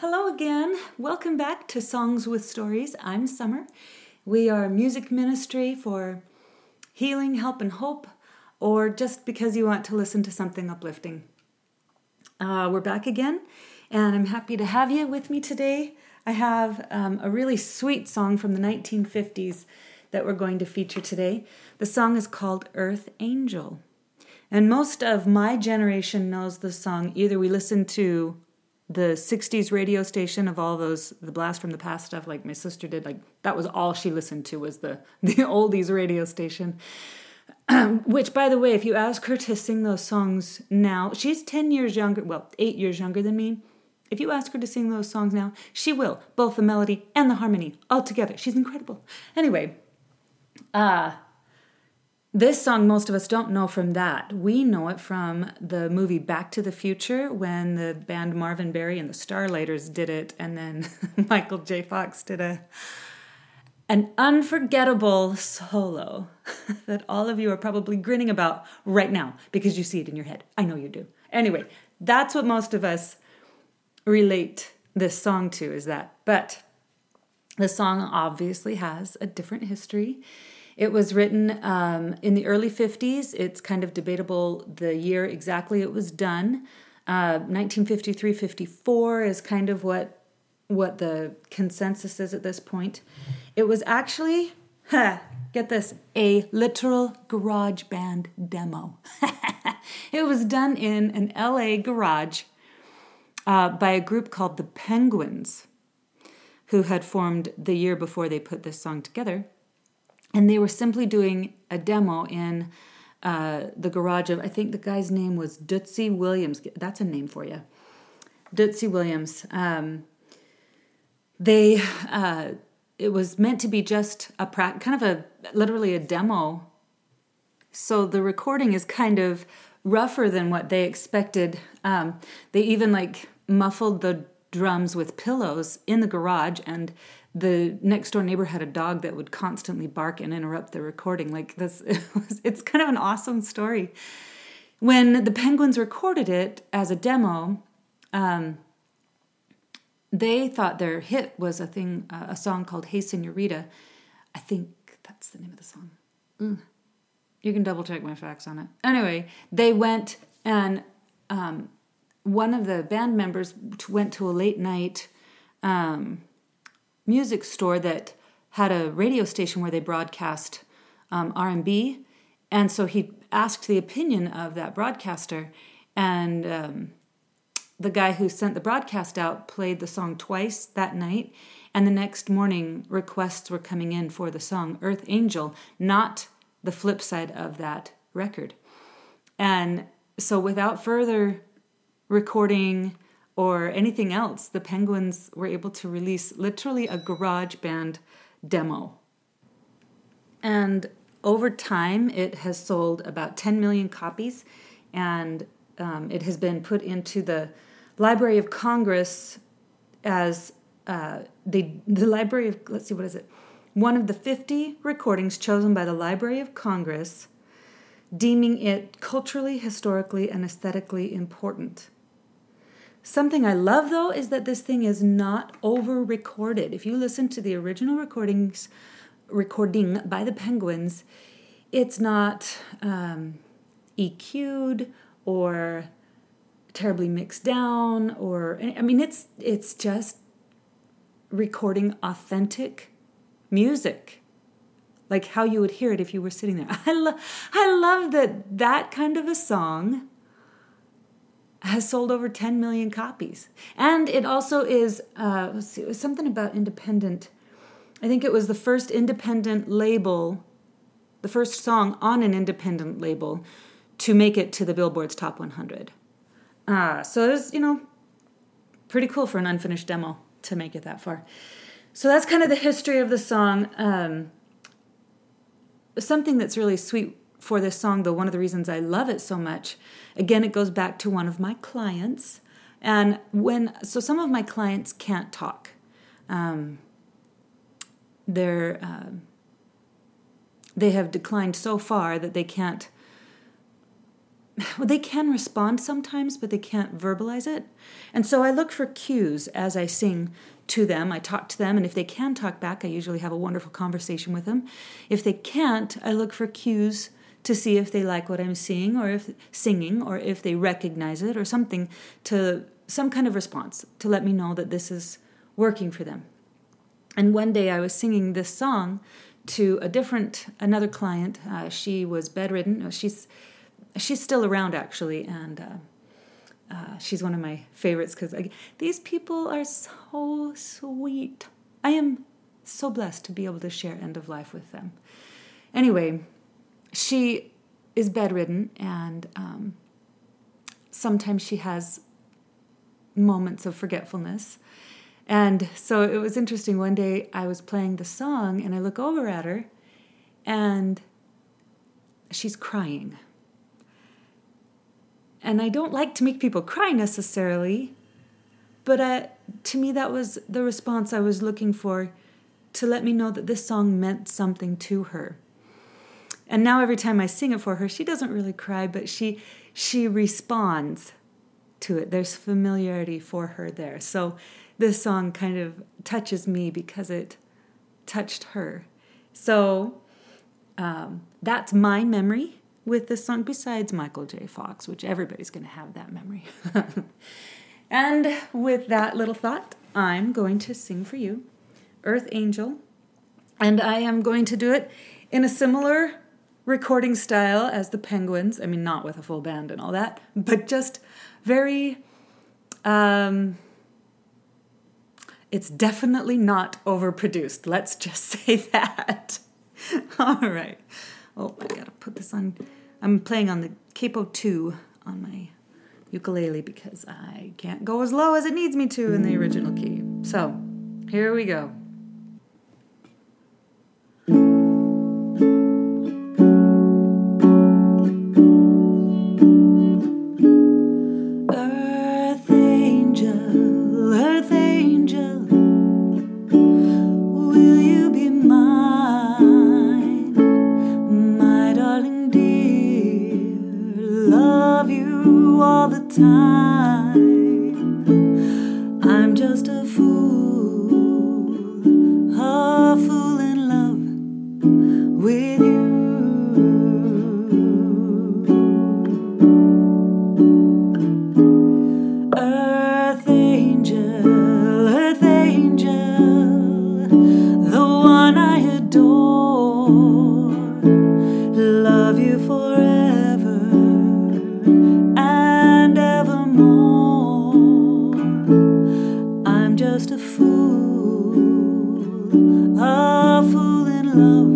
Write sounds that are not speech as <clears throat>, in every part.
Hello again. Welcome back to Songs with Stories. I'm Summer. We are music ministry for healing, help, and hope, or just because you want to listen to something uplifting. Uh, we're back again, and I'm happy to have you with me today. I have um, a really sweet song from the 1950s that we're going to feature today. The song is called Earth Angel. And most of my generation knows the song. Either we listen to the 60s radio station of all those the blast from the past stuff like my sister did like that was all she listened to was the <laughs> the oldies radio station. <clears throat> Which by the way if you ask her to sing those songs now she's 10 years younger well 8 years younger than me. If you ask her to sing those songs now she will both the melody and the harmony all together. She's incredible. Anyway uh this song, most of us don't know from that. We know it from the movie Back to the Future when the band Marvin Berry and the Starlighters did it, and then <laughs> Michael J. Fox did a an unforgettable solo <laughs> that all of you are probably grinning about right now because you see it in your head. I know you do. Anyway, that's what most of us relate this song to is that. But the song obviously has a different history. It was written um, in the early 50s. It's kind of debatable the year exactly it was done. Uh, 1953 54 is kind of what what the consensus is at this point. It was actually, huh, get this, a literal garage band demo. <laughs> it was done in an LA garage uh, by a group called the Penguins, who had formed the year before they put this song together and they were simply doing a demo in uh, the garage of I think the guy's name was Dootsie Williams. That's a name for you, Dootsie Williams. Um, they uh, it was meant to be just a pra- kind of a literally a demo. So the recording is kind of rougher than what they expected. Um, they even like muffled the drums with pillows in the garage and the next door neighbor had a dog that would constantly bark and interrupt the recording. Like this, <laughs> it was, it's kind of an awesome story. When the Penguins recorded it as a demo, um, they thought their hit was a thing, uh, a song called "Hey Senorita." I think that's the name of the song. Mm. You can double check my facts on it. Anyway, they went and um, one of the band members went to a late night. Um, music store that had a radio station where they broadcast um, R&B, and so he asked the opinion of that broadcaster, and um, the guy who sent the broadcast out played the song twice that night, and the next morning requests were coming in for the song Earth Angel, not the flip side of that record. And so without further recording or anything else, the Penguins were able to release literally a garage band demo. And over time, it has sold about 10 million copies, and um, it has been put into the Library of Congress as uh, the the Library of let's see what is it, one of the 50 recordings chosen by the Library of Congress, deeming it culturally, historically, and aesthetically important. Something I love though is that this thing is not over recorded. If you listen to the original recordings, recording by the Penguins, it's not um, EQ'd or terribly mixed down or I mean it's it's just recording authentic music like how you would hear it if you were sitting there. <laughs> I love I love that that kind of a song has sold over 10 million copies. And it also is uh, see, it was something about independent. I think it was the first independent label, the first song on an independent label to make it to the Billboard's Top 100. Uh, so it was, you know, pretty cool for an unfinished demo to make it that far. So that's kind of the history of the song. Um, something that's really sweet for this song, though, one of the reasons I love it so much, again, it goes back to one of my clients. And when, so some of my clients can't talk. Um, they're, uh, they have declined so far that they can't well, they can respond sometimes, but they can't verbalize it. And so I look for cues as I sing to them. I talk to them, and if they can talk back, I usually have a wonderful conversation with them. If they can't, I look for cues to see if they like what I'm seeing or if singing or if they recognize it or something to some kind of response to let me know that this is working for them. And one day I was singing this song to a different another client. Uh, she was bedridden. She's she's still around actually, and uh, uh, she's one of my favorites because these people are so sweet. I am so blessed to be able to share end of life with them. Anyway, she is bedridden, and um, sometimes she has moments of forgetfulness. And so it was interesting. One day I was playing the song, and I look over at her, and she's crying and I don't like to make people cry necessarily, but uh, to me, that was the response I was looking for to let me know that this song meant something to her. And now every time I sing it for her, she doesn't really cry, but she she responds to it. There's familiarity for her there. So this song kind of touches me because it touched her. So um, that's my memory with this song besides Michael J. Fox, which everybody's going to have that memory. <laughs> and with that little thought, I'm going to sing for you Earth Angel. And I am going to do it in a similar recording style as the Penguins. I mean, not with a full band and all that, but just very. Um, it's definitely not overproduced. Let's just <laughs> say that. all right. Oh, I gotta put this on. I'm playing on the capo 2 on my ukulele because I can't go as low as it needs me to in the original key. So, here we go. the time. love.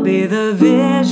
Just a fool.